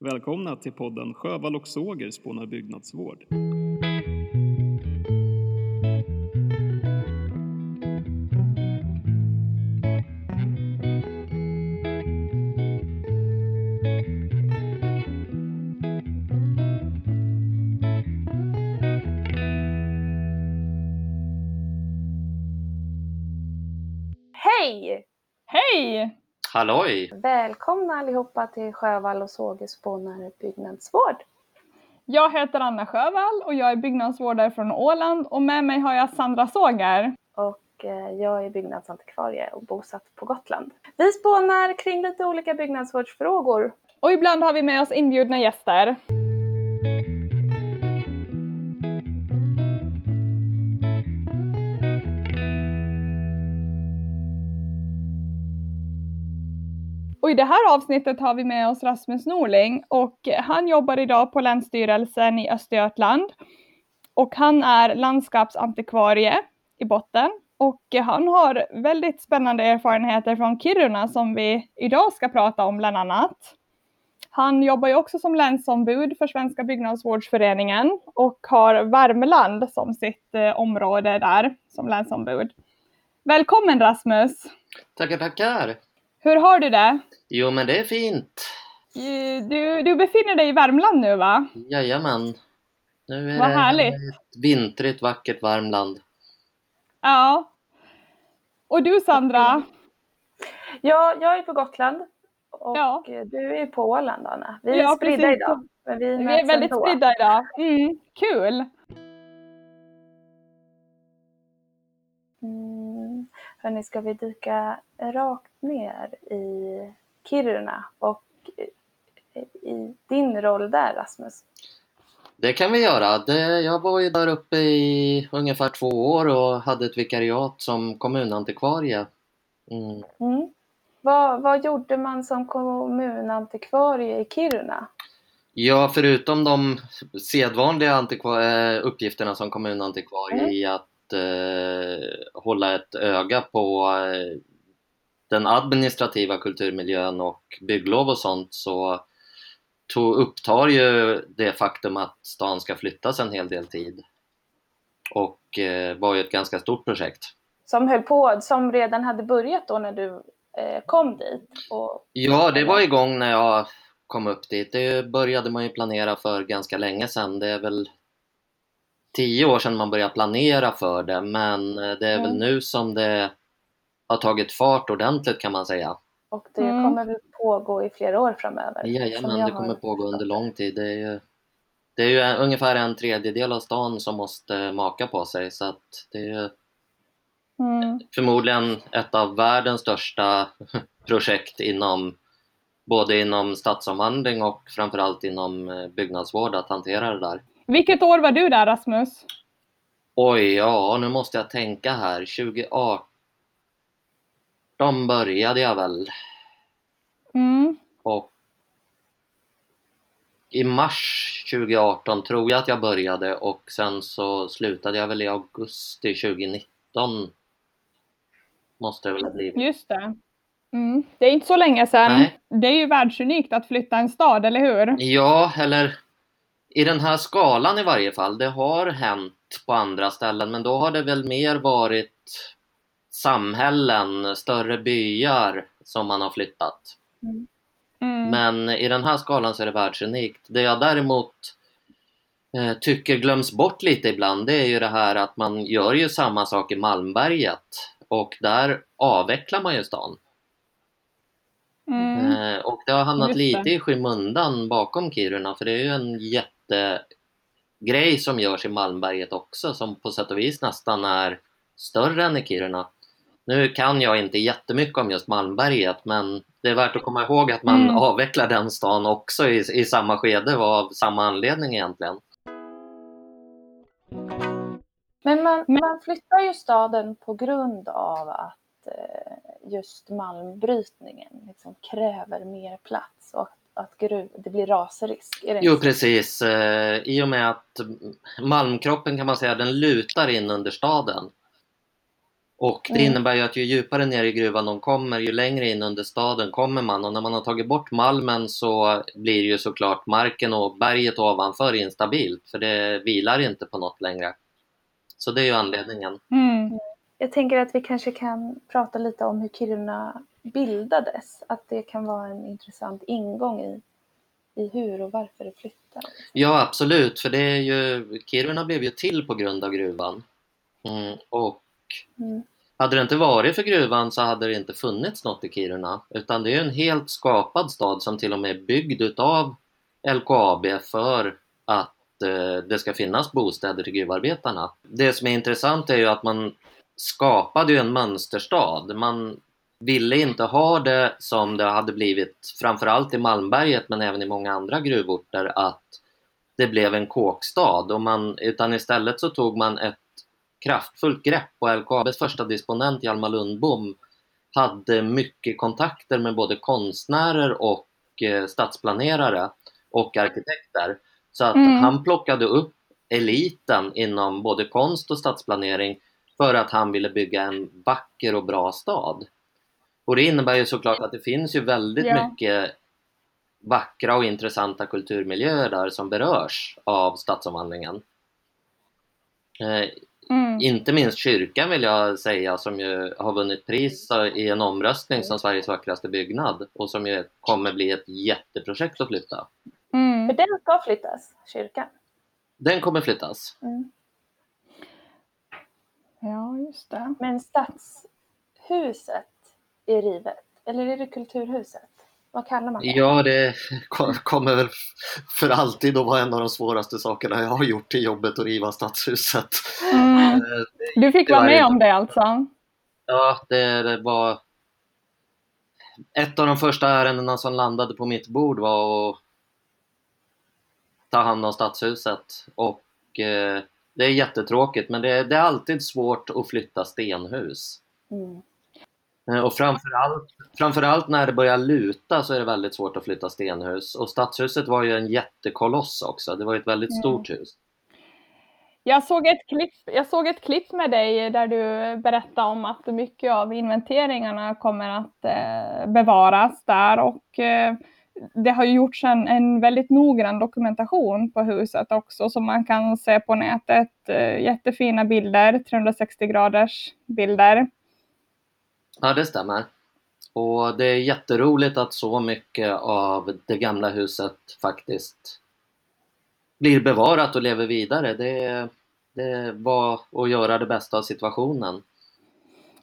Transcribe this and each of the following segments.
Välkomna till podden Sjövall och Såger spånar byggnadsvård. Halloj! Välkomna allihopa till Sjövall och Sågespånar byggnadsvård. Jag heter Anna Sjövall och jag är byggnadsvårdare från Åland och med mig har jag Sandra Såger. Och eh, jag är byggnadsantikvarie och bosatt på Gotland. Vi spånar kring lite olika byggnadsvårdsfrågor. Och ibland har vi med oss inbjudna gäster. Och i det här avsnittet har vi med oss Rasmus Norling och han jobbar idag på Länsstyrelsen i Östergötland. Och han är landskapsantikvarie i botten och han har väldigt spännande erfarenheter från Kiruna som vi idag ska prata om bland annat. Han jobbar ju också som länsombud för Svenska byggnadsvårdsföreningen och har Värmland som sitt eh, område där som länsombud. Välkommen Rasmus! Tackar, tackar! Hur har du det? Jo, men det är fint. Du, du befinner dig i Värmland nu va? Jajamän. Nu är Vad det härligt. ett vintrigt, vackert Värmland. Ja. Och du Sandra? Ja, jag är på Gotland och Ja. du är på Åland Anna. Vi är Ja, spridda precis. idag. Men vi, Vi är väldigt ändå. spridda idag. Mm, kul! Mm. Hörni, ska vi dyka rakt ner i Kiruna och i- din roll där Rasmus? Det kan vi göra. Det, jag var ju där uppe i ungefär två år och hade ett vikariat som kommunantikvarie. Mm. Mm. Vad, vad gjorde man som kommunantikvarie i Kiruna? Ja, förutom de sedvanliga eh, uppgifterna som kommunantikvarie Mm. i att eh, hålla ett öga på eh, den administrativa kulturmiljön och bygglov och sånt så tog, upptar ju det faktum att stan ska flyttas en hel del tid. Och eh, var ju ett ganska stort projekt. Som höll på, som redan hade börjat då när du eh, kom dit? Och, Ja, det var igång när jag kom upp dit. Det började man ju planera för ganska länge sedan. Det är väl tio år sedan man började planera för det, men eh, det är väl Mm. nu som det har tagit fart ordentligt kan man säga. och det Mm. kommer väl pågå i flera år framöver? Jajamän, det kommer pågå under lång tid. Det är ju, det är ju ungefär en tredjedel av stan som måste maka på sig så att det är ju Mm. förmodligen ett av världens största projekt inom både inom stadsomvandling och framförallt inom eh, byggnadsvård att hantera det där. Vilket år var du där Rasmus? Oj, ja, nu måste jag tänka här. 2018 började jag väl Mm. och i mars 2018 tror jag att jag började och sen så slutade jag väl i augusti 2019. Måste det väl ha blivit. Just det. Mm. Det är inte så länge sedan. Nej. Det är ju världsunikt att flytta en stad, eller hur? Ja, eller i den här skalan i varje fall. Det har hänt på andra ställen men då har det väl mer varit samhällen, större byar som man har flyttat. Mm. Men i den här skalan så är det världsunikt. Det jag däremot eh, tycker glöms bort lite ibland det är ju det här att man gör ju samma sak i Malmberget och där avvecklar man ju stan. Mm. Eh, och det har hamnat Just det. lite i skymundan bakom Kiruna för det är ju en jättegrej som görs i Malmberget också som på sätt och vis nästan är större än i Kiruna. Nu kan jag inte jättemycket om just Malmberget men det är värt att komma ihåg att man Mm. avvecklar den stan också i, i samma skede och av samma anledning egentligen. Men man, man flyttar ju staden på grund av att eh, just malmbrytningen liksom kräver mer plats och att, att gruv, det blir rasrisk. Är det Jo precis, eh, i och med att malmkroppen kan man säga den lutar in under staden. Och det Mm. innebär ju att ju djupare ner i gruvan de kommer, ju längre in under staden kommer man. Och när man har tagit bort malmen så blir ju såklart marken och berget ovanför instabilt, för det vilar inte på något längre. Så det är ju anledningen. Mm. Jag tänker att vi kanske kan prata lite om hur Kiruna bildades. Att det kan vara en intressant ingång i, i hur och varför det flyttade. Ja, absolut, för det är ju, Kiruna blev ju till på grund av gruvan. Mm, och Mm. hade det inte varit för gruvan så hade det inte funnits något i Kiruna. Utan det är en helt skapad stad som till och med är byggd utav LKAB för att eh, det ska finnas bostäder till gruvarbetarna. Det som är intressant är ju att man skapade ju en mönsterstad. Man ville inte ha det som det hade blivit framförallt i Malmberget men även i många andra gruvorter att det blev en kåkstad och man, utan istället så tog man ett kraftfullt grepp och LKABs första disponent Hjalmar Lundbom hade mycket kontakter med både konstnärer och eh, stadsplanerare och arkitekter. Så att Mm. han plockade upp eliten inom både konst och stadsplanering för att han ville bygga en vacker och bra stad. Och det innebär ju såklart att det finns ju väldigt Ja. mycket vackra och intressanta kulturmiljöer där som berörs av stadsomvandlingen. Eh, Mm. inte minst kyrkan vill jag säga som ju har vunnit pris i en omröstning som Sveriges vackraste byggnad och som ju kommer bli ett jätteprojekt att flytta. Mm. den ska flyttas, kyrkan. Den kommer flyttas. Mm. Ja, just det. Men stadshuset är rivet. Eller är det kulturhuset? Vad kallar man det? Ja, det ko- kommer väl för alltid att vara en av de svåraste sakerna jag har gjort i jobbet att riva stadshuset. Mm. Eh, Du fick vara var med om det alltså? Ja, det, det var... Ett av de första ärendena som landade på mitt bord var att ta hand om stadshuset. Och eh, det är jättetråkigt, men det, det är alltid svårt att flytta stenhus. Mm. Eh, Och framförallt, framförallt när det börjar luta så är det väldigt svårt att flytta stenhus. Och stadshuset var ju en jättekoloss också. Det var ju ett väldigt Mm. stort hus. Jag såg, ett klipp, jag såg ett klipp med dig där du berättade om att mycket av inventeringarna kommer att eh, bevaras där och eh, det har gjorts en, en väldigt noggrann dokumentation på huset också som man kan se på nätet. Eh, jättefina bilder, 360 graders bilder. Ja, det stämmer. Och det är jätteroligt att så mycket av det gamla huset faktiskt blir bevarat och lever vidare. Det, det var att göra det bästa av situationen.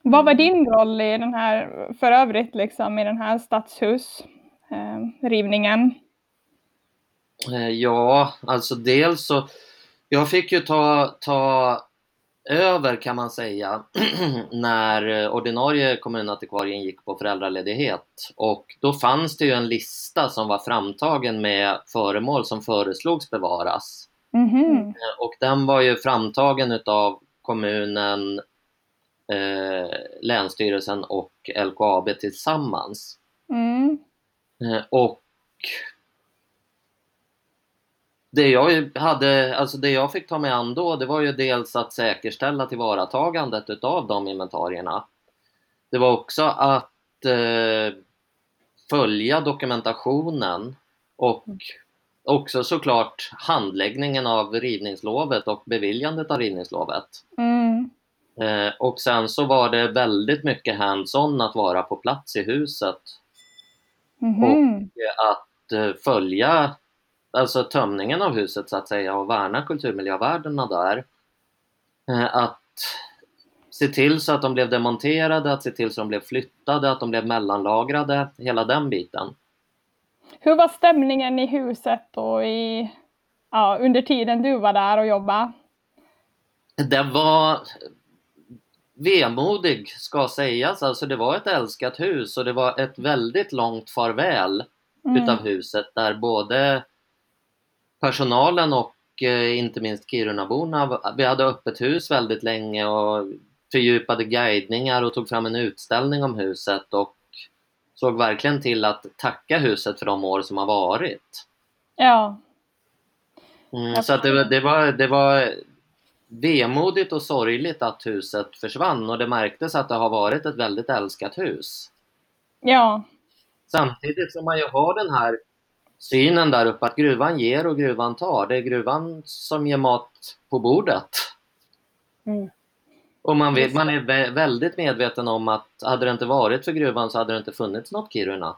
Vad var din roll i den här, för övrigt liksom, i den här stadshusrivningen? Eh, Ja, alltså dels så... Jag fick ju ta, ta över kan man säga när eh, ordinarie kommunantikvarien gick på föräldraledighet. Och då fanns det ju en lista som var framtagen med föremål som föreslogs bevaras. Mhm. Och den var ju framtagen utav kommunen, eh, Länsstyrelsen och LKAB tillsammans. Mm. Eh, och det jag hade, alltså det jag fick ta mig an då, det var ju dels att säkerställa tillvaratagandet utav de inventarierna. Det var också att eh, följa dokumentationen och också såklart handläggningen av rivningslovet och beviljandet av rivningslovet. Mm. Eh, och sen så var det väldigt mycket hands-on att vara på plats i huset Mhm. att eh, följa alltså tömningen av huset så att säga och värna kulturmiljövärdena där. Eh, Att se till så att de blev demonterade, att se till så att de blev flyttade, att de blev mellanlagrade, hela den biten. Hur var stämningen i huset och i, ja, under tiden du var där och jobbade? Det var vemodig ska sägas, alltså det var ett älskat hus och det var ett väldigt långt farväl Mm. utav huset där både personalen och eh, inte minst Kirunaborna, vi hade öppet hus väldigt länge och fördjupade guidningar och tog fram en utställning om huset och såg verkligen till att tacka huset för de år som har varit. Ja. Mm, så att det, var- det, var, det var vemodigt och sorgligt att huset försvann och det märktes att det har varit ett väldigt älskat hus. Ja. Samtidigt som man ju har den här synen där uppe att gruvan ger och gruvan tar. Det är gruvan som ger mat på bordet. Mm. Och man, vet, man är vä- väldigt medveten om att hade det inte varit för gruvan så hade det inte funnits något Kiruna.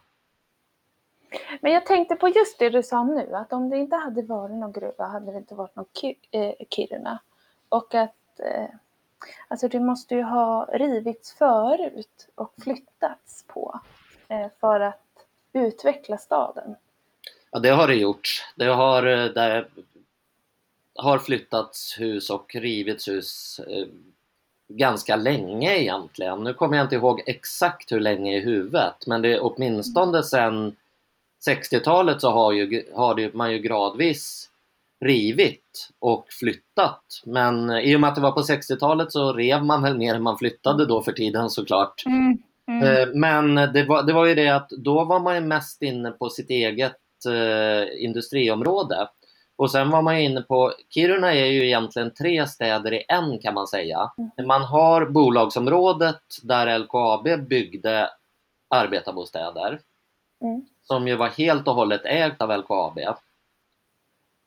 Men jag tänkte på just det du sa nu, att om det inte hade varit någon gruva hade det inte varit någon Ki- eh, Kiruna. Och att eh, alltså det måste ju ha rivits förut och flyttats på eh, för att utveckla staden. Ja, det har det gjort. Det har, eh, det har flyttats hus och rivits hus eh, ganska länge egentligen. Nu kommer jag inte ihåg exakt hur länge i huvudet men det är åtminstone sedan 60-talet så har, ju, har det, man ju gradvis rivit och flyttat. Men i och med att det var på 60-talet så rev man väl mer än man flyttade då för tiden såklart. Mm. Mm. Eh, Men det var, det var ju det att då var man ju mest inne på sitt eget eh, industriområde. Och sen var man ju inne på, Kiruna är ju egentligen tre städer i en kan man säga. Man har bolagsområdet där LKAB byggde arbetarbostäder. Mm. Som ju var helt och hållet ägt av LKAB.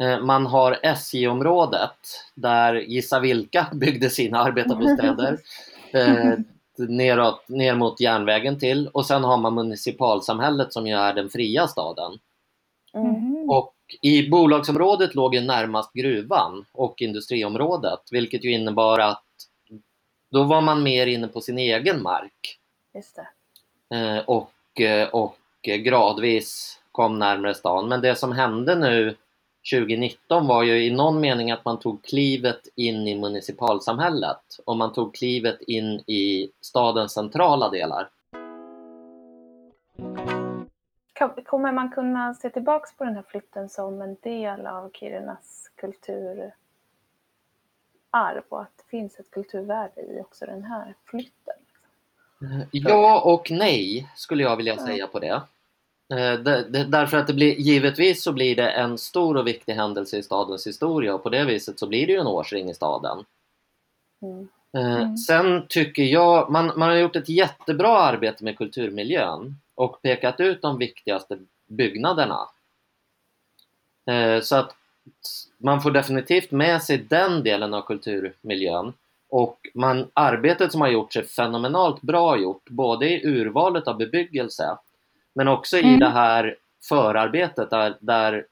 Eh, Man har SJ-området där gissa vilka byggde sina arbetarbostäder. eh, neråt, ner mot järnvägen till och sen har man municipalsamhället som ju är den fria staden. Mm. Mhm. Och i bolagsområdet låg ju närmast gruvan och industriområdet vilket ju innebar att då var man mer inne på sin egen mark Just det. eh, och, eh, och gradvis kom närmare stan. Men det som hände nu 2019 var ju i någon mening att man tog klivet in i municipalsamhället och man tog klivet in i stadens centrala delar. Kommer man kunna se tillbaks på den här flytten som en del av Kirunas kulturarv och att det finns ett kulturvärde i också den här flytten? Ja och nej skulle jag vilja Ja. säga på det. Eh, det. Därför att det blir, givetvis så blir det en stor och viktig händelse i stadens historia och på det viset så blir det ju en årsring i staden. Mm. Eh, Mm. Sen tycker jag, man, man har gjort ett jättebra arbete med kulturmiljön och pekat ut de viktigaste byggnaderna. Eh, Så att man får definitivt med sig den delen av kulturmiljön. Och man, arbetet som har gjorts är fenomenalt bra gjort, både i urvalet av bebyggelse men också i Mm. det här förarbetet där, där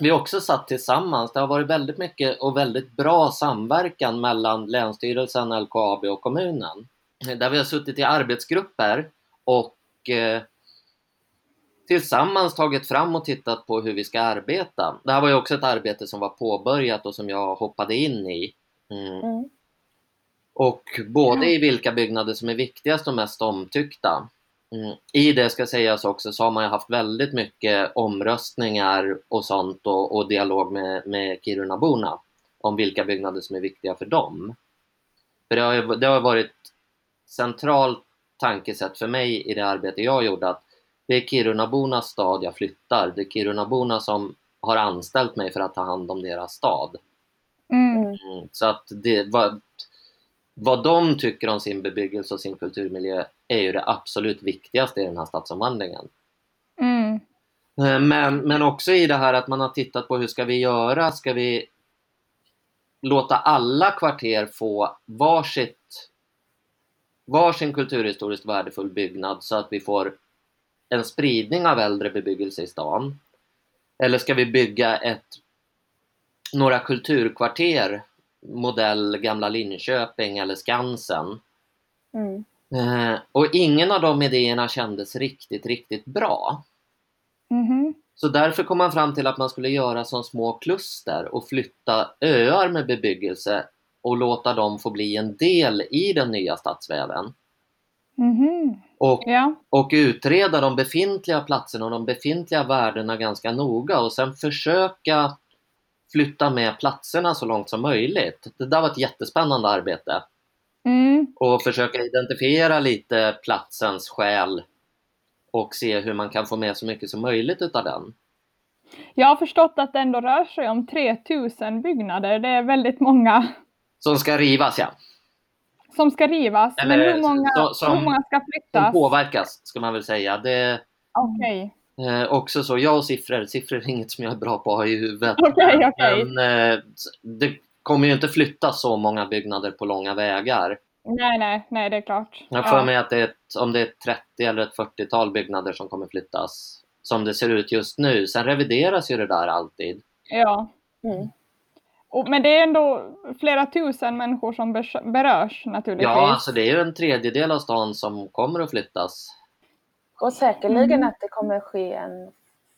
vi också satt tillsammans. Det har varit väldigt mycket och väldigt bra samverkan mellan Länsstyrelsen, LKAB och kommunen. Där vi har suttit i arbetsgrupper och eh, tillsammans tagit fram och tittat på hur vi ska arbeta. Det här var ju också ett arbete som var påbörjat och som jag hoppade in i. Mm. Mm. Och både i vilka byggnader som är viktigast och mest omtyckta. Mm. I det ska sägas också så har man ju haft väldigt mycket omröstningar och sånt och, och dialog med, med Kirunaborna om vilka byggnader som är viktiga för dem. För det har, ju, det har varit centralt tankesätt för mig i det arbete jag gjorde att det är Kirunabornas stad jag flyttar. Det är Kirunaborna som har anställt mig för att ta hand om deras stad. Mm. Mm, Så att det, vad, vad de tycker om sin bebyggelse och sin kulturmiljö är ju det absolut viktigaste i den här stadsomvandlingen. Mm. Eh, Men, men också i det här att man har tittat på hur ska vi göra? Ska vi låta alla kvarter få varsitt, varsin kulturhistoriskt värdefull byggnad så att vi får en spridning av äldre bebyggelse i stan? Eller ska vi bygga ett, några kulturkvarter, modell Gamla Linköping eller Skansen? Mm. Eh, och ingen av de idéerna kändes riktigt, riktigt bra. Mhm. Så därför kom man fram till att man skulle göra som små kluster och flytta öar med bebyggelse och låta dem få bli en del i den nya stadsväven. Mhm. Och, Ja. och utreda de befintliga platserna och de befintliga värdena ganska noga och sen försöka flytta med platserna så långt som möjligt. Det där var ett jättespännande arbete. Mm. Och försöka identifiera lite platsens själ och se hur man kan få med så mycket som möjligt utav den. Jag har förstått att det ändå rör sig om 3000 byggnader. Det är väldigt många Som ska rivas, ja. som ska rivas. Men Eller hur många, så- som- hur många ska Som flyttas? påverkas, ska man väl säga. Det Okej. Eh, också så, jag och siffror, siffror är inget som jag är bra på att ha i huvudet. Okej, okej. Men eh, det kommer ju inte flytta så många byggnader på långa vägar. Nej, nej, nej, det är klart. Jag för Ja. mig att det är ett, om det är ett 30 eller ett 40-tal byggnader som kommer flyttas. Som det ser ut just nu. Sen revideras ju det där alltid. Ja. Mm. Och, men det är ändå flera tusen människor som berörs naturligtvis. Ja, alltså det är ju en tredjedel av stan som kommer att flyttas. Och säkerligen Mm. att det kommer ske en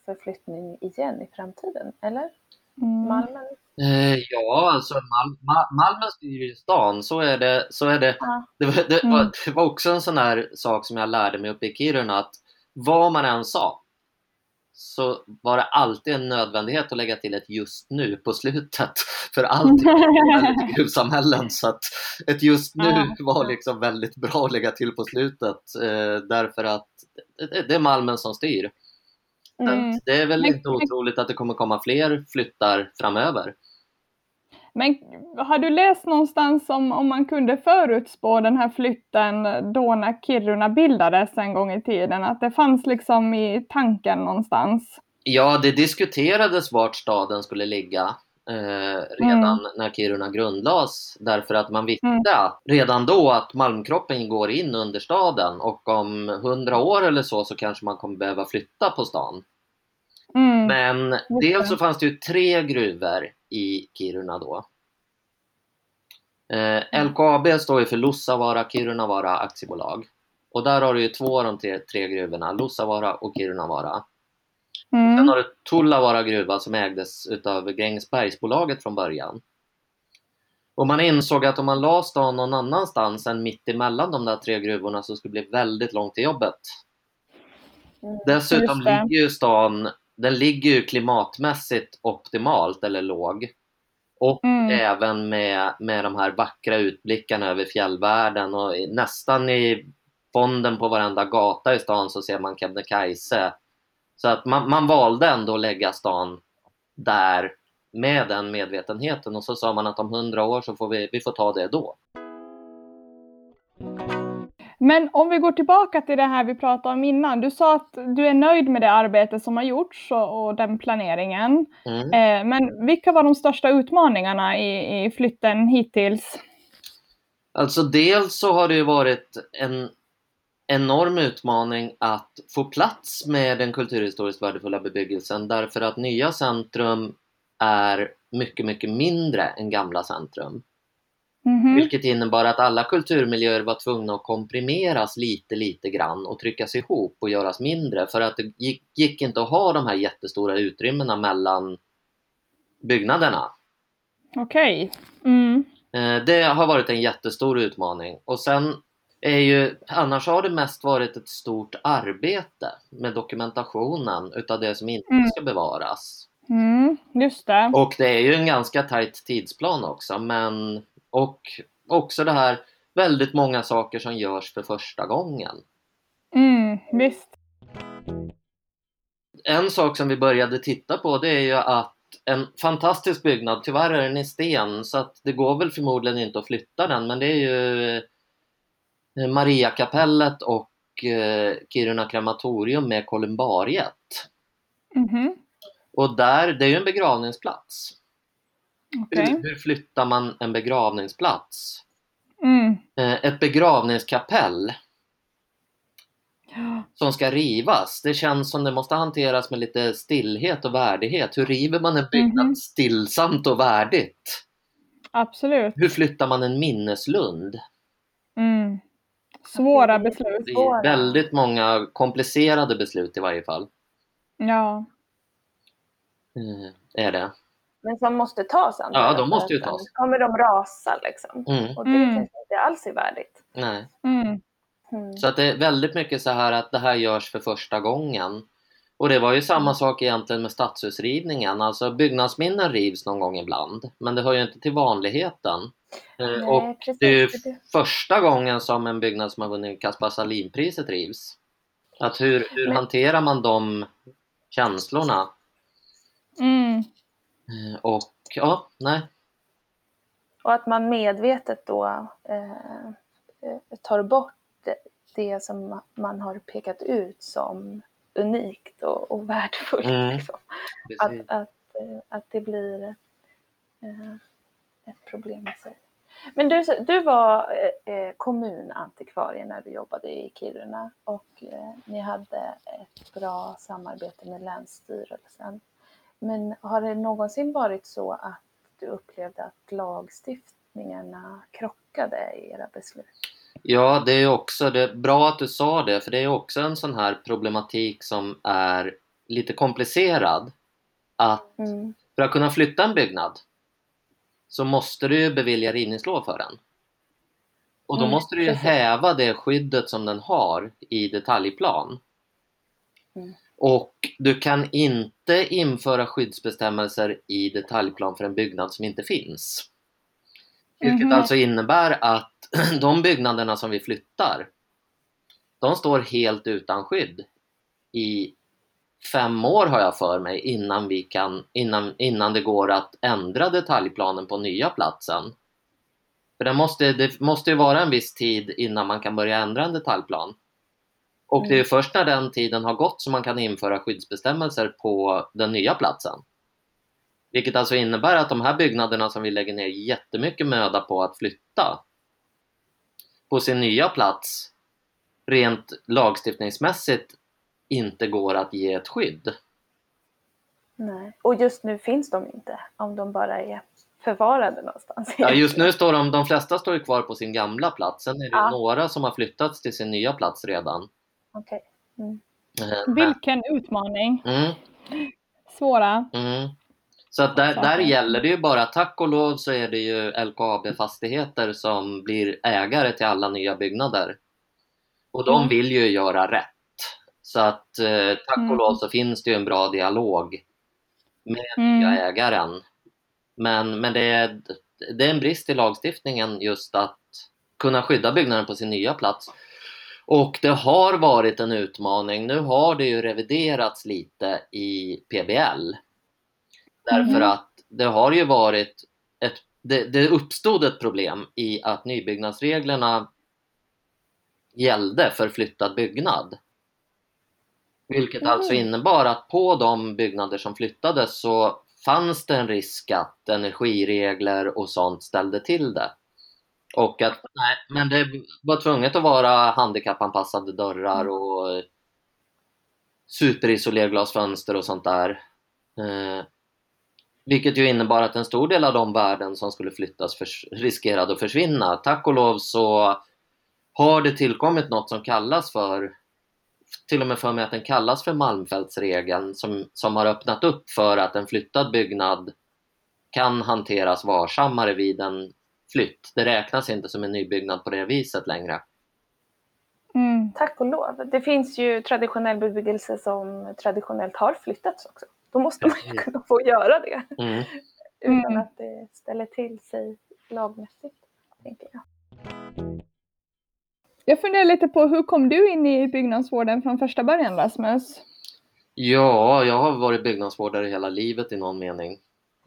förflyttning igen i framtiden, eller? Mm. Malmen? Eh, ja, alltså Mal Ma Malmö styr ju stan, så är det. Så är det. Ja. Det, var, det, Mm. var, det var också en sån här sak som jag lärde mig uppe i Kiruna att vad man än sa så var det alltid en nödvändighet att lägga till ett just nu på slutet. För allt är väldigt gruvsamhällen så att ett just nu var liksom väldigt bra att lägga till på slutet eh, därför att det, det är Malmen som styr. Mm. Det är väl inte otroligt att det kommer komma fler flyttar framöver. Men har du läst någonstans om, om man kunde förutspå den här flytten då när Kiruna bildades en gång i tiden? Att det fanns liksom i tanken någonstans? Ja, det diskuterades vart staden skulle ligga eh, redan när Kiruna grundlades därför att man visste Mm. att redan då att Malmkroppen går in under staden och om hundra år eller så så kanske man kommer behöva flytta på stan. Mm. Men dels så fanns det ju tre gruvor i Kiruna då. Eh, LKAB står ju för Lussavaara Kirunavaara aktiebolag. Och där har du ju två av de tre, tre gruvorna, Lussavaara och Kirunavaara. Sen Mm. har du Tullavaara gruva som ägdes utav Grängesbergsbolaget från början. Och man insåg att om man la stan någon annanstans än mitt emellan de där tre gruvorna så skulle det bli väldigt långt till jobbet. Mm. Dessutom ligger ju stan, den ligger ju klimatmässigt optimalt eller låg. Och Mm. även med, med de här vackra utblickarna över fjällvärlden och nästan i fonden på varenda gata i stan så ser man Kebnekaise. Så att man, man valde ändå att lägga stan där med den medvetenheten och så sa man att om hundra år så får vi, vi får ta det då. Men om vi går tillbaka till det här vi pratade om innan. Du sa att du är nöjd med det arbete som har gjorts och, och den planeringen. Mm. Eh, men vilka var de största utmaningarna i, i flytten hittills? Alltså dels så har det ju varit en enorm utmaning att få plats med den kulturhistoriskt värdefulla bebyggelsen därför att nya centrum är mycket, mycket mindre än gamla centrum. Mhm. Vilket innebar att alla kulturmiljöer var tvungna att komprimeras lite, lite grann och tryckas ihop och göras mindre för att det gick, gick inte att ha de här jättestora utrymmena mellan byggnaderna. Okej. Mm. Eh, Det har varit en jättestor utmaning. Och sen är ju, annars har det mest varit ett stort arbete med dokumentationen utav det som inte Mm. ska bevaras. Mm. Just det. Och det är ju en ganska tajt tidsplan också. Men, och också det här väldigt många saker som görs för första gången. Mm. Visst. En sak som vi började titta på det är ju att en fantastisk byggnad, tyvärr är den i sten så att det går väl förmodligen inte att flytta den men det är ju eh, Mariakapellet och eh, Kiruna krematorium med kolumbariet. Mhm. Och där, det är ju en begravningsplats. Okej. Hur, hur flyttar man en begravningsplats? Mm. Eh, ett begravningskapell Ja. som ska rivas. Det känns som det måste hanteras med lite stillhet och värdighet. Hur river man en byggnad Mhm. stillsamt och värdigt? Absolut. Hur flyttar man en minneslund? Mm. Svåra beslut. Det är väldigt många komplicerade beslut i varje fall. Ja. Eh, är det. Men som måste tas antar Ja, de måste ju tas. kommer de rasa liksom. Mm, Och det Mm. kanske inte alls är värdigt. nej. Mm. Mm. Så att det är väldigt mycket så här att det här görs för första gången. Och det var ju samma sak egentligen med stadshusrivningen. Alltså byggnadsminnen rivs någon gång ibland. Men det hör ju inte till vanligheten. Eh, och Nej, precis. det är ju första gången som en byggnad som har vunnit Caspar Sahlin-priset rivs. Att hur, hur Men- hanterar man de känslorna? Mm. Eh, Och ja, nej. Och att man medvetet då eh, eh, tar bort det, som man har pekat ut som unikt och, och värdefullt. Mm. Liksom. Att, att, eh, att det blir eh, ett problem i sig. Men du, du var eh, kommunantikvarie när du jobbade i Kiruna och eh, ni hade ett bra samarbete med Länsstyrelsen. Men har det någonsin varit så att du upplevde att lagstiftningarna krockade i era beslut? Ja, det är också det är bra att du sa det, för det är också en sån här problematik som är lite komplicerad. Att Mm. för att kunna flytta en byggnad så måste du bevilja rivningslov för den. Och då Mm, måste du ju precis. häva det skyddet som den har i detaljplan. Mm. Och du kan inte införa skyddsbestämmelser i detaljplan för en byggnad som inte finns. Vilket Mhm. alltså innebär att de byggnaderna som vi flyttar, de står helt utan skydd i fem år har jag för mig innan, vi kan, innan, innan det går att ändra detaljplanen på nya platsen. För det måste, det måste ju vara en viss tid innan man kan börja ändra en detaljplan. Och det är ju först när den tiden har gått som man kan införa skyddsbestämmelser på den nya platsen. Vilket alltså innebär att de här byggnaderna som vi lägger ner jättemycket möda på att flytta på sin nya plats rent lagstiftningsmässigt inte går att ge ett skydd. Nej. Och just nu finns de inte, om de bara är förvarade någonstans. Ja, just nu står de, de flesta står kvar på sin gamla plats. Sen är det Ja. några som har flyttats till sin nya plats redan. Okej. Mm. Eh, Vilken utmaning! Mm, Svåra. mm. Så att där, där gäller det ju bara, tack och lov så är det ju LKAB Fastigheter som blir ägare till alla nya byggnader. Och de Mm. vill ju göra rätt. Så att eh, tack och Mm. lov så finns det ju en bra dialog med Mm. nya ägaren. Men, men det, är, det är en brist i lagstiftningen just att kunna skydda byggnaden på sin nya plats. Och det har varit en utmaning. Nu har det ju reviderats lite i PBL. Därför Mhm. att det har ju varit ett, det, det uppstod ett problem i att nybyggnadsreglerna gällde för flyttad byggnad. Vilket Mhm. alltså innebar att på de byggnader som flyttades så fanns det en risk att energiregler och sånt ställde till det. Och att nej, men det var tvunget att vara handikappanpassade dörrar Mm. och superisolerglasfönster och sånt där. Eh, vilket ju innebar att en stor del av de värden som skulle flyttas förs- riskerade att försvinna. Tack och lov så har det tillkommit något som kallas för till och med för mig att den kallas för Malmfältsregeln som, som har öppnat upp för att en flyttad byggnad kan hanteras varsammare vid en flytt. Det räknas inte som en nybyggnad på det viset längre. Mm. Tack och lov. Det finns ju traditionell bebyggelse som traditionellt har flyttats också. Då måste man ju kunna få göra det Mm. utan Mm. att det ställer till sig lagmässigt. Tänker jag. Jag funderar lite på hur kom du in i byggnadsvården från första början Rasmus? Ja, jag har varit byggnadsvårdare hela livet i någon mening.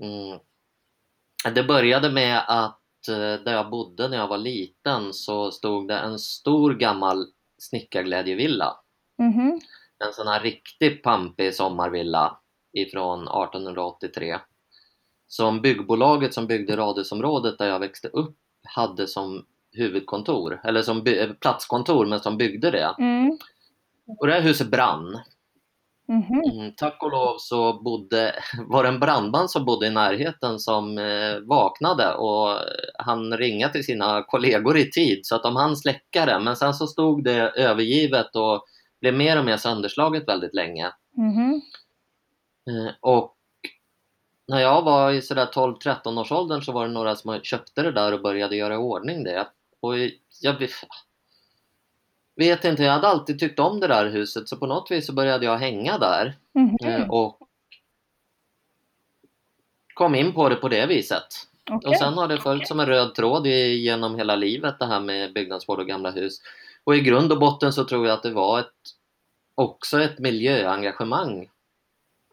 Mm. Det började med att där jag bodde när jag var liten så stod det en stor gammal snickarglädjevilla. Mhm. En sån här riktigt pampig sommarvilla ifrån 1883. Som byggbolaget som byggde radhusområdet där jag växte upp hade som huvudkontor, eller som eh, platskontor men som byggde det. Mm. Och det här huset brann. Mm, tack och lov så bodde, var det en brandman som bodde i närheten som eh, vaknade och han ringade till sina kollegor i tid så att de hann släcka det. Men sen så stod det övergivet och blev mer och mer sönderslaget väldigt länge. Mhm. Eh, och när jag var i sådär 12-13 års åldern så var det några som köpte det där och började göra i ordning det. Och jag vet inte, jag hade alltid tyckt om det där huset så på något vis så började jag hänga där. Mhm. Eh, och kom in på det på det viset. Okej. Och sen har det följt som en röd tråd i- genom hela livet det här med byggnadsvård och gamla hus. Och i grund och botten så tror jag att det var ett, också ett miljöengagemang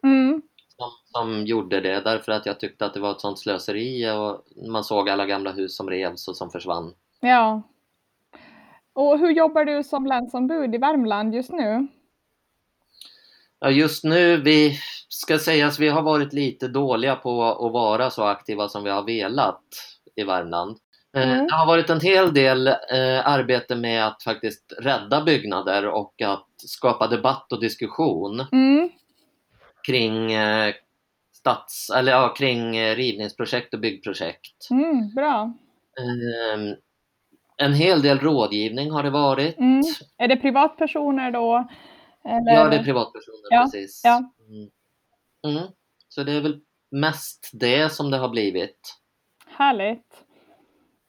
Mm. som, som gjorde det därför att jag tyckte att det var ett sånt slöseri och man såg alla gamla hus som revs och som försvann. Ja. Och hur jobbar du som länsombud i Värmland just nu? Ja, just nu, vi ska sägas, vi har varit lite dåliga på att vara så aktiva som vi har velat i Värmland. Eh, Mm. Det har varit en hel del eh, arbete med att faktiskt rädda byggnader och att skapa debatt och diskussion Mm. kring, eh, stats, eller, ja, kring rivningsprojekt och byggprojekt. Mm, bra. Eh, en hel del rådgivning har det varit. Mm. Är det privatpersoner då? Eller? Ja, det är privatpersoner Ja, precis. ja. Mm. Mm. Så det är väl mest det som det har blivit. Härligt.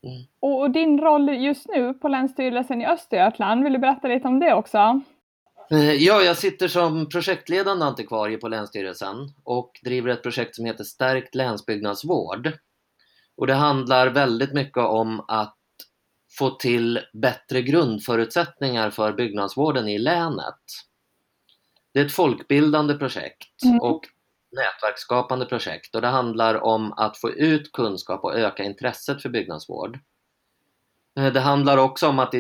Mm. Och, din roll just nu på Länsstyrelsen i Östergötland, vill du berätta lite om det också? Eh, Ja, jag sitter som projektledande antikvarie på Länsstyrelsen och driver ett projekt som heter Stärkt länsbyggnadsvård. Och det handlar väldigt mycket om att få till bättre grundförutsättningar för byggnadsvården i länet. Det är ett folkbildande projekt Mm. och nätverksskapande projekt och det handlar om att få ut kunskap och öka intresset för byggnadsvård. Eh, Det handlar också om att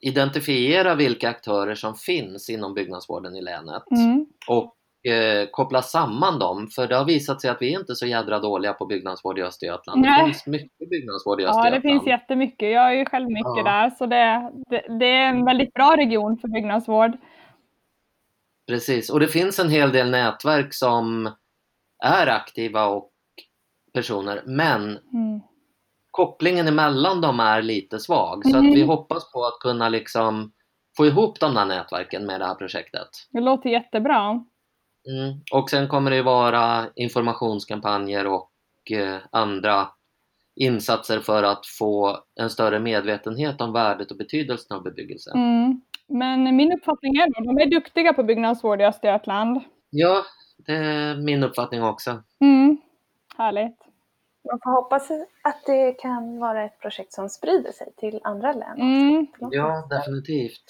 identifiera vilka aktörer som finns inom byggnadsvården i länet Mm. och eh, koppla samman dem. För det har visat sig att vi är inte så jädra dåliga på byggnadsvård i Östergötland. Det Nej. finns mycket byggnadsvård i Ja, Östergötland. det finns jättemycket. Jag är ju själv mycket Ja. där, så det, det, det är en väldigt bra region för byggnadsvård. Precis, och det finns en hel del nätverk som är aktiva och personer, men Mm. kopplingen emellan dem är lite svag. Så Mm. att vi hoppas på att kunna liksom få ihop de här nätverken med det här projektet. Det låter jättebra. Mm. Och sen kommer det vara informationskampanjer och eh, andra insatser för att få en större medvetenhet om värdet och betydelsen av bebyggelse. Mm. Men min uppfattning är att de är duktiga på byggnadsvård i Östergötland. Ja, det är min uppfattning också. Mm. Härligt. Man får hoppas att det kan vara ett projekt som sprider sig till andra län. Mm. Ja, definitivt.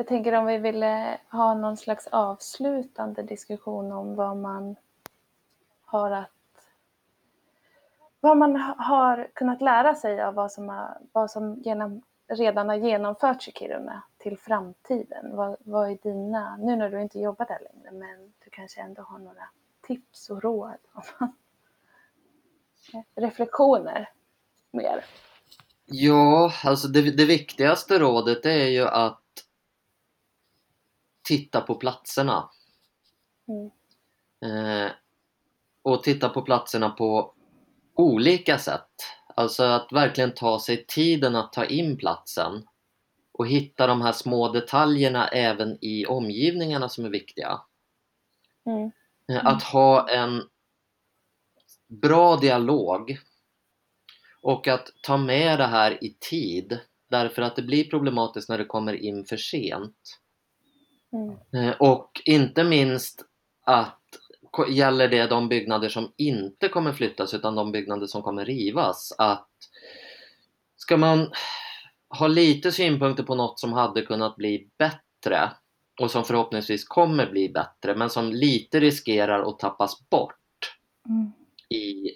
Jag tänker om vi ville ha någon slags avslutande diskussion om vad man har att vad man har kunnat lära sig av vad som, har, vad som genom, redan har genomförts i Kiruna till framtiden. Vad, vad är dina, nu när du inte jobbar där längre, men du kanske ändå har några tips och råd? Reflektioner mer. Ja, alltså det, det viktigaste rådet är ju att titta på platserna. Mm. Eh, och titta på platserna på olika sätt. Alltså att verkligen ta sig tiden att ta in platsen och hitta de här små detaljerna även i omgivningarna som är viktiga. Mm. Eh, Att ha en bra dialog och att ta med det här i tid därför att det blir problematiskt när det kommer in för sent. Mm. Eh, Och inte minst att gäller det de byggnader som inte kommer flyttas utan de byggnader som kommer rivas. Att ska man ha lite synpunkter på något som hade kunnat bli bättre och som förhoppningsvis kommer bli bättre men som lite riskerar att tappas bort Mm. i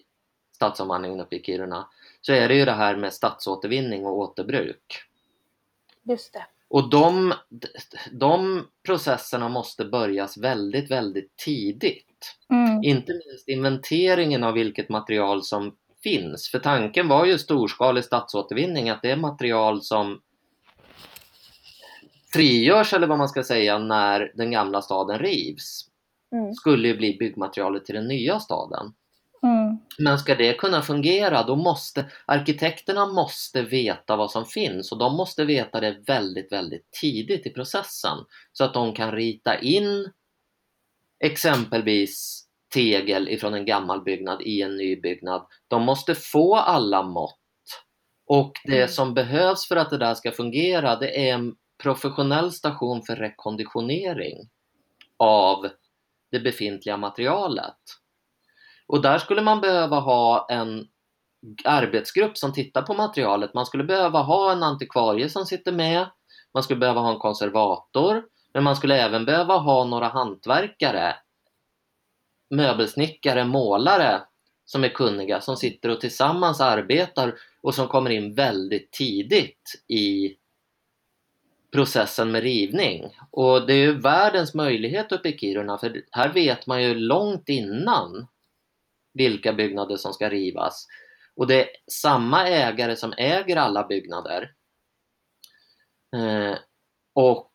stadsomvandlingen uppe i Kiruna så är det ju det här med stadsåtervinning och återbruk. Just det. Och de, de processerna måste börjas väldigt, väldigt tidigt. Mm. Inte minst inventeringen av vilket material som finns. För tanken var ju storskalig stadsåtervinning, att det är material som frigörs, eller vad man ska säga, när den gamla staden rivs. Mm. Skulle ju bli byggmaterialet till den nya staden. Mm. Men ska det kunna fungera då måste arkitekterna måste veta vad som finns och de måste veta det väldigt, väldigt tidigt i processen så att de kan rita in exempelvis tegel ifrån en gammal byggnad i en ny byggnad. De måste få alla mått och det Mm. som behövs för att det där ska fungera det är en professionell station för rekonditionering av det befintliga materialet. Och där skulle man behöva ha en arbetsgrupp som tittar på materialet. Man skulle behöva ha en antikvarie som sitter med. Man skulle behöva ha en konservator. Men man skulle även behöva ha några hantverkare möbelsnickare, målare som är kunniga, som sitter och tillsammans arbetar och som kommer in väldigt tidigt i processen med rivning. Och det är ju världens möjlighet uppe i Kiruna för här vet man ju långt innan vilka byggnader som ska rivas. Och det är samma ägare som äger alla byggnader. Eh, och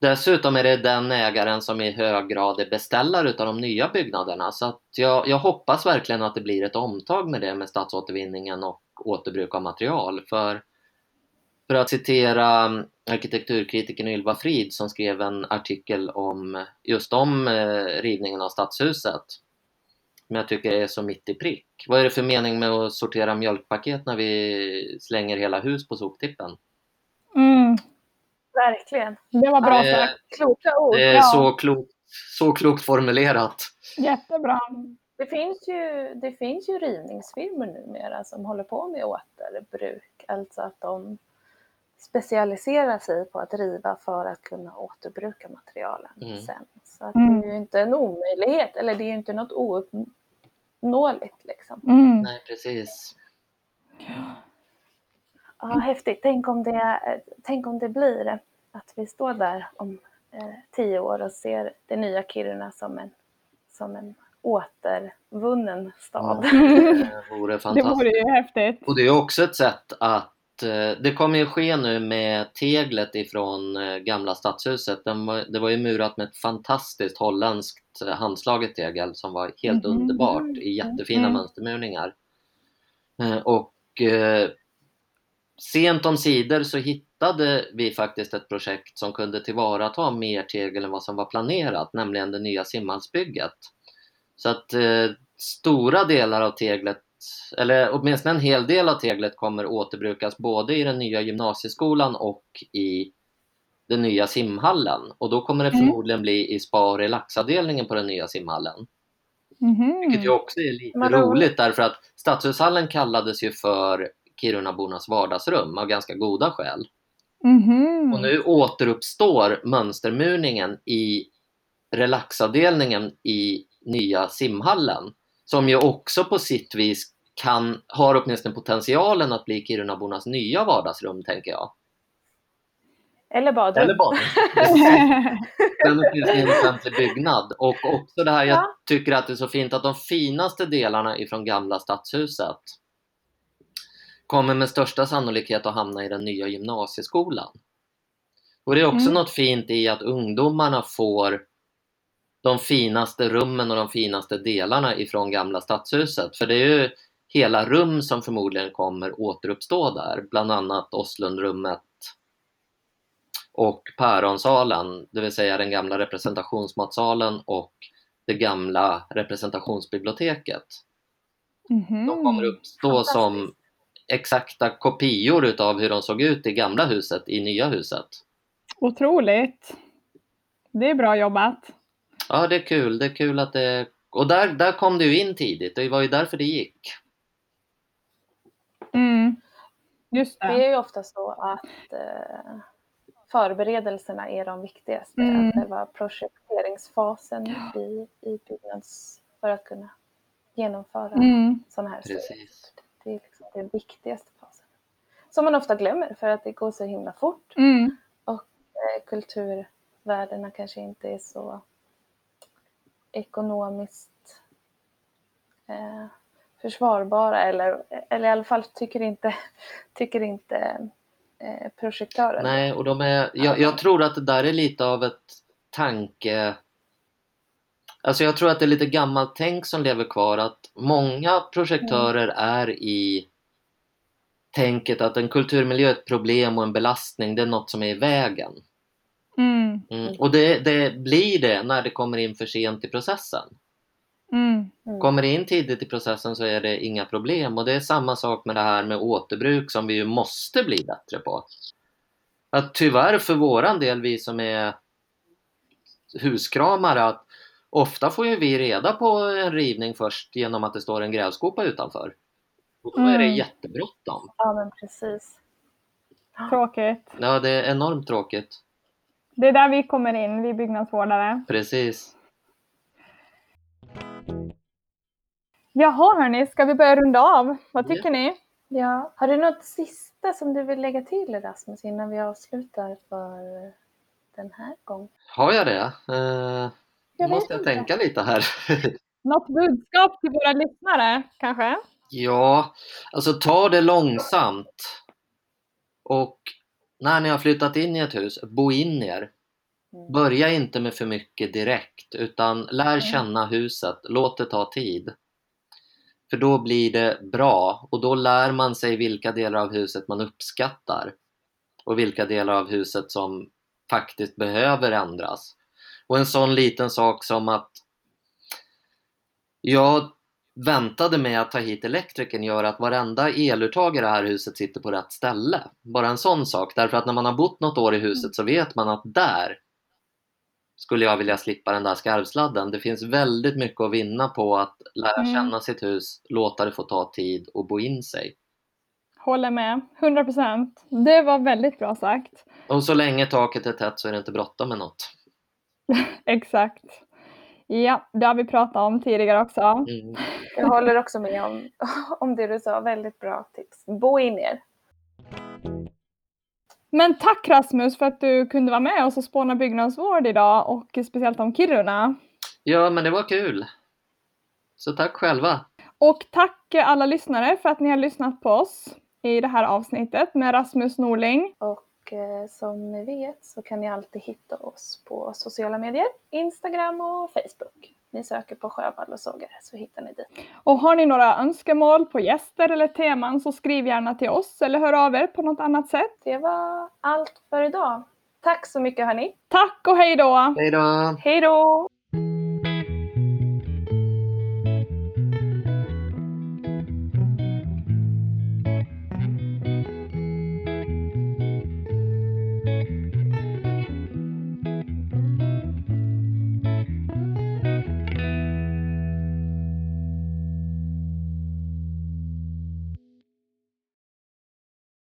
dessutom är det den ägaren som i hög grad är beställare utav de nya byggnaderna. Så att jag, jag hoppas verkligen att det blir ett omtag med det med stadsåtervinningen och återbruk av material. För, för att citera arkitekturkritikern Ylva Frid som skrev en artikel om just om eh, rivningen av stadshuset som jag tycker är så mitt i prick. Vad är det för mening med att sortera mjölkpaket när vi slänger hela hus på soptippen? Mm, Verkligen. det var bra Det- sagt. Kloka ord. Det är Ja. så, klokt, så klokt formulerat. Jättebra. Det finns, ju, det finns ju rivningsfirmor numera som håller på med återbruk. Alltså att de specialiserar sig på att riva för att kunna återbruka materialen Mm. sen. Så att Mm. det är ju inte en omöjlighet, eller det är ju inte något ouppnåeligt liksom. Mm. Nej, precis. Ja, häftigt. Tänk om, det, tänk om det blir att vi står där om eh, tio år och ser det nya Kiruna som en, som en återvunnen stad. Det vore Det fantastiskt. vore ju häftigt. Och det är också ett sätt att eh, det kommer ju ske nu med teglet ifrån eh, gamla stadshuset. Var, det var ju murat med ett fantastiskt holländskt eh, handslaget tegel som var helt Mhm. underbart i jättefina Mm. mönstermurningar. Och sent om sidor så hittade vi faktiskt ett projekt som kunde tillvarata mer tegel än vad som var planerat, nämligen det nya simhallsbygget. Så att stora delar av teglet, eller åtminstone en hel del av teglet kommer återbrukas både i den nya gymnasieskolan och i den nya simhallen. Och då kommer det Mm. förmodligen bli i spa och relaxavdelningen på den nya simhallen. Mhm. Vilket ju också är lite då- roligt därför att Stadshushallen kallades ju för Kirunabornas vardagsrum av ganska goda skäl. Mhm. Och nu återuppstår mönstermurningen i relaxavdelningen i nya simhallen. Som ju också på sitt vis kan, har åtminstone potentialen att bli Kirunabornas nya vardagsrum tänker jag. Eller badrum. Eller bara den finns i en offentlig byggnad. Och också det här, jag Ja. tycker att det är så fint att de finaste delarna ifrån gamla stadshuset kommer med största sannolikhet att hamna i den nya gymnasieskolan. Och det är också Mm. något fint i att ungdomarna får de finaste rummen och de finaste delarna ifrån gamla stadshuset. För det är ju hela rum som förmodligen kommer återuppstå där, bland annat Oslundrummet och Päronsalen, det vill säga den gamla representationsmatsalen och det gamla representationsbiblioteket. Mhm. De kommer uppstå som exakta kopior utav hur de såg ut i gamla huset i nya huset. Otroligt. Det är bra jobbat. Ja, det är kul. Det är kul att det... Och där, där kom ju in tidigt. Det var ju därför det gick. Mm. Just Det det. är ju ofta så att eh, förberedelserna är de viktigaste. Mm. Att Själva projekteringsfasen i, i byggnads för att kunna genomföra Mm. sådana här. Precis. Det är liksom den viktigaste fasen. Som man ofta glömmer för att det går så himla fort. Mm. Eh, kulturvärdena kanske inte är så ekonomiskt eh, försvarbara eller, eller i alla fall tycker inte, tycker inte eh, projektören. Nej, och de är... Jag, jag tror att det där är lite av ett tanke... Alltså jag tror att det är lite gammalt tänk som lever kvar att många projektörer är i tänket att en kulturmiljö är ett problem och en belastning, det är något som är i vägen. Mm. Mm. Och det, det blir det när det kommer in för sent i processen. Mm. Mm. Kommer det in tidigt i processen så är det inga problem och det är samma sak med det här med återbruk som vi ju måste bli bättre på. Att tyvärr för våran del, vi som är huskramare, att ofta får ju vi reda på en rivning först genom att det står en grävskopa utanför. Och då är det Mm. jättebråttom. Ja men precis. Tråkigt. Ja, det är enormt tråkigt. Det är där vi kommer in, vi byggnadsvårdare. Precis. Jaha hörni, ska vi börja runda av? Vad Ja. tycker ni? Ja. Har du något sista som du vill lägga till Rasmus innan vi avslutar för den här gången? Har jag det? Eh, Jag måste jag inte. tänka lite här. Något budskap till våra lyssnare kanske? Ja, alltså ta det långsamt. Och när ni har flyttat in i ett hus, bo in er. Mm. Börja inte med för mycket direkt utan lär Mm. känna huset, låt det ta tid. För då blir det bra och då lär man sig vilka delar av huset man uppskattar och vilka delar av huset som faktiskt behöver ändras. Och en sån liten sak som att jag väntade med att ta hit elektrikern gör att varenda eluttag i det här huset sitter på rätt ställe. Bara en sån sak, därför att när man har bott något år i huset så vet man att där skulle jag vilja slippa den där skarvsladden. Det finns väldigt mycket att vinna på att lära Mm. känna sitt hus, låta det få ta tid och bo in sig. Håller med, 100 procent. Det var väldigt bra sagt. Och så länge taket är tätt så är det inte bråttom med något. Exakt. Ja, det har vi pratat om tidigare också. Mm. Jag håller också med om, om det du sa. Väldigt bra tips. Bo in er. Men tack Rasmus för att du kunde vara med oss och spåna byggnadsvård idag och speciellt om Kiruna. Ja, men det var kul. Så tack själva. Och tack alla lyssnare för att ni har lyssnat på oss i det här avsnittet med Rasmus Norling. Och eh, som ni vet så kan ni alltid hitta oss på sociala medier. Instagram och Facebook. Ni söker på Sjövall och sågare så hittar ni dit. Och har ni några önskemål på gäster eller teman så skriv gärna till oss eller hör av er på något annat sätt. Det var allt för idag. Tack så mycket hörni. Tack och hej då! Hej då! Hej då!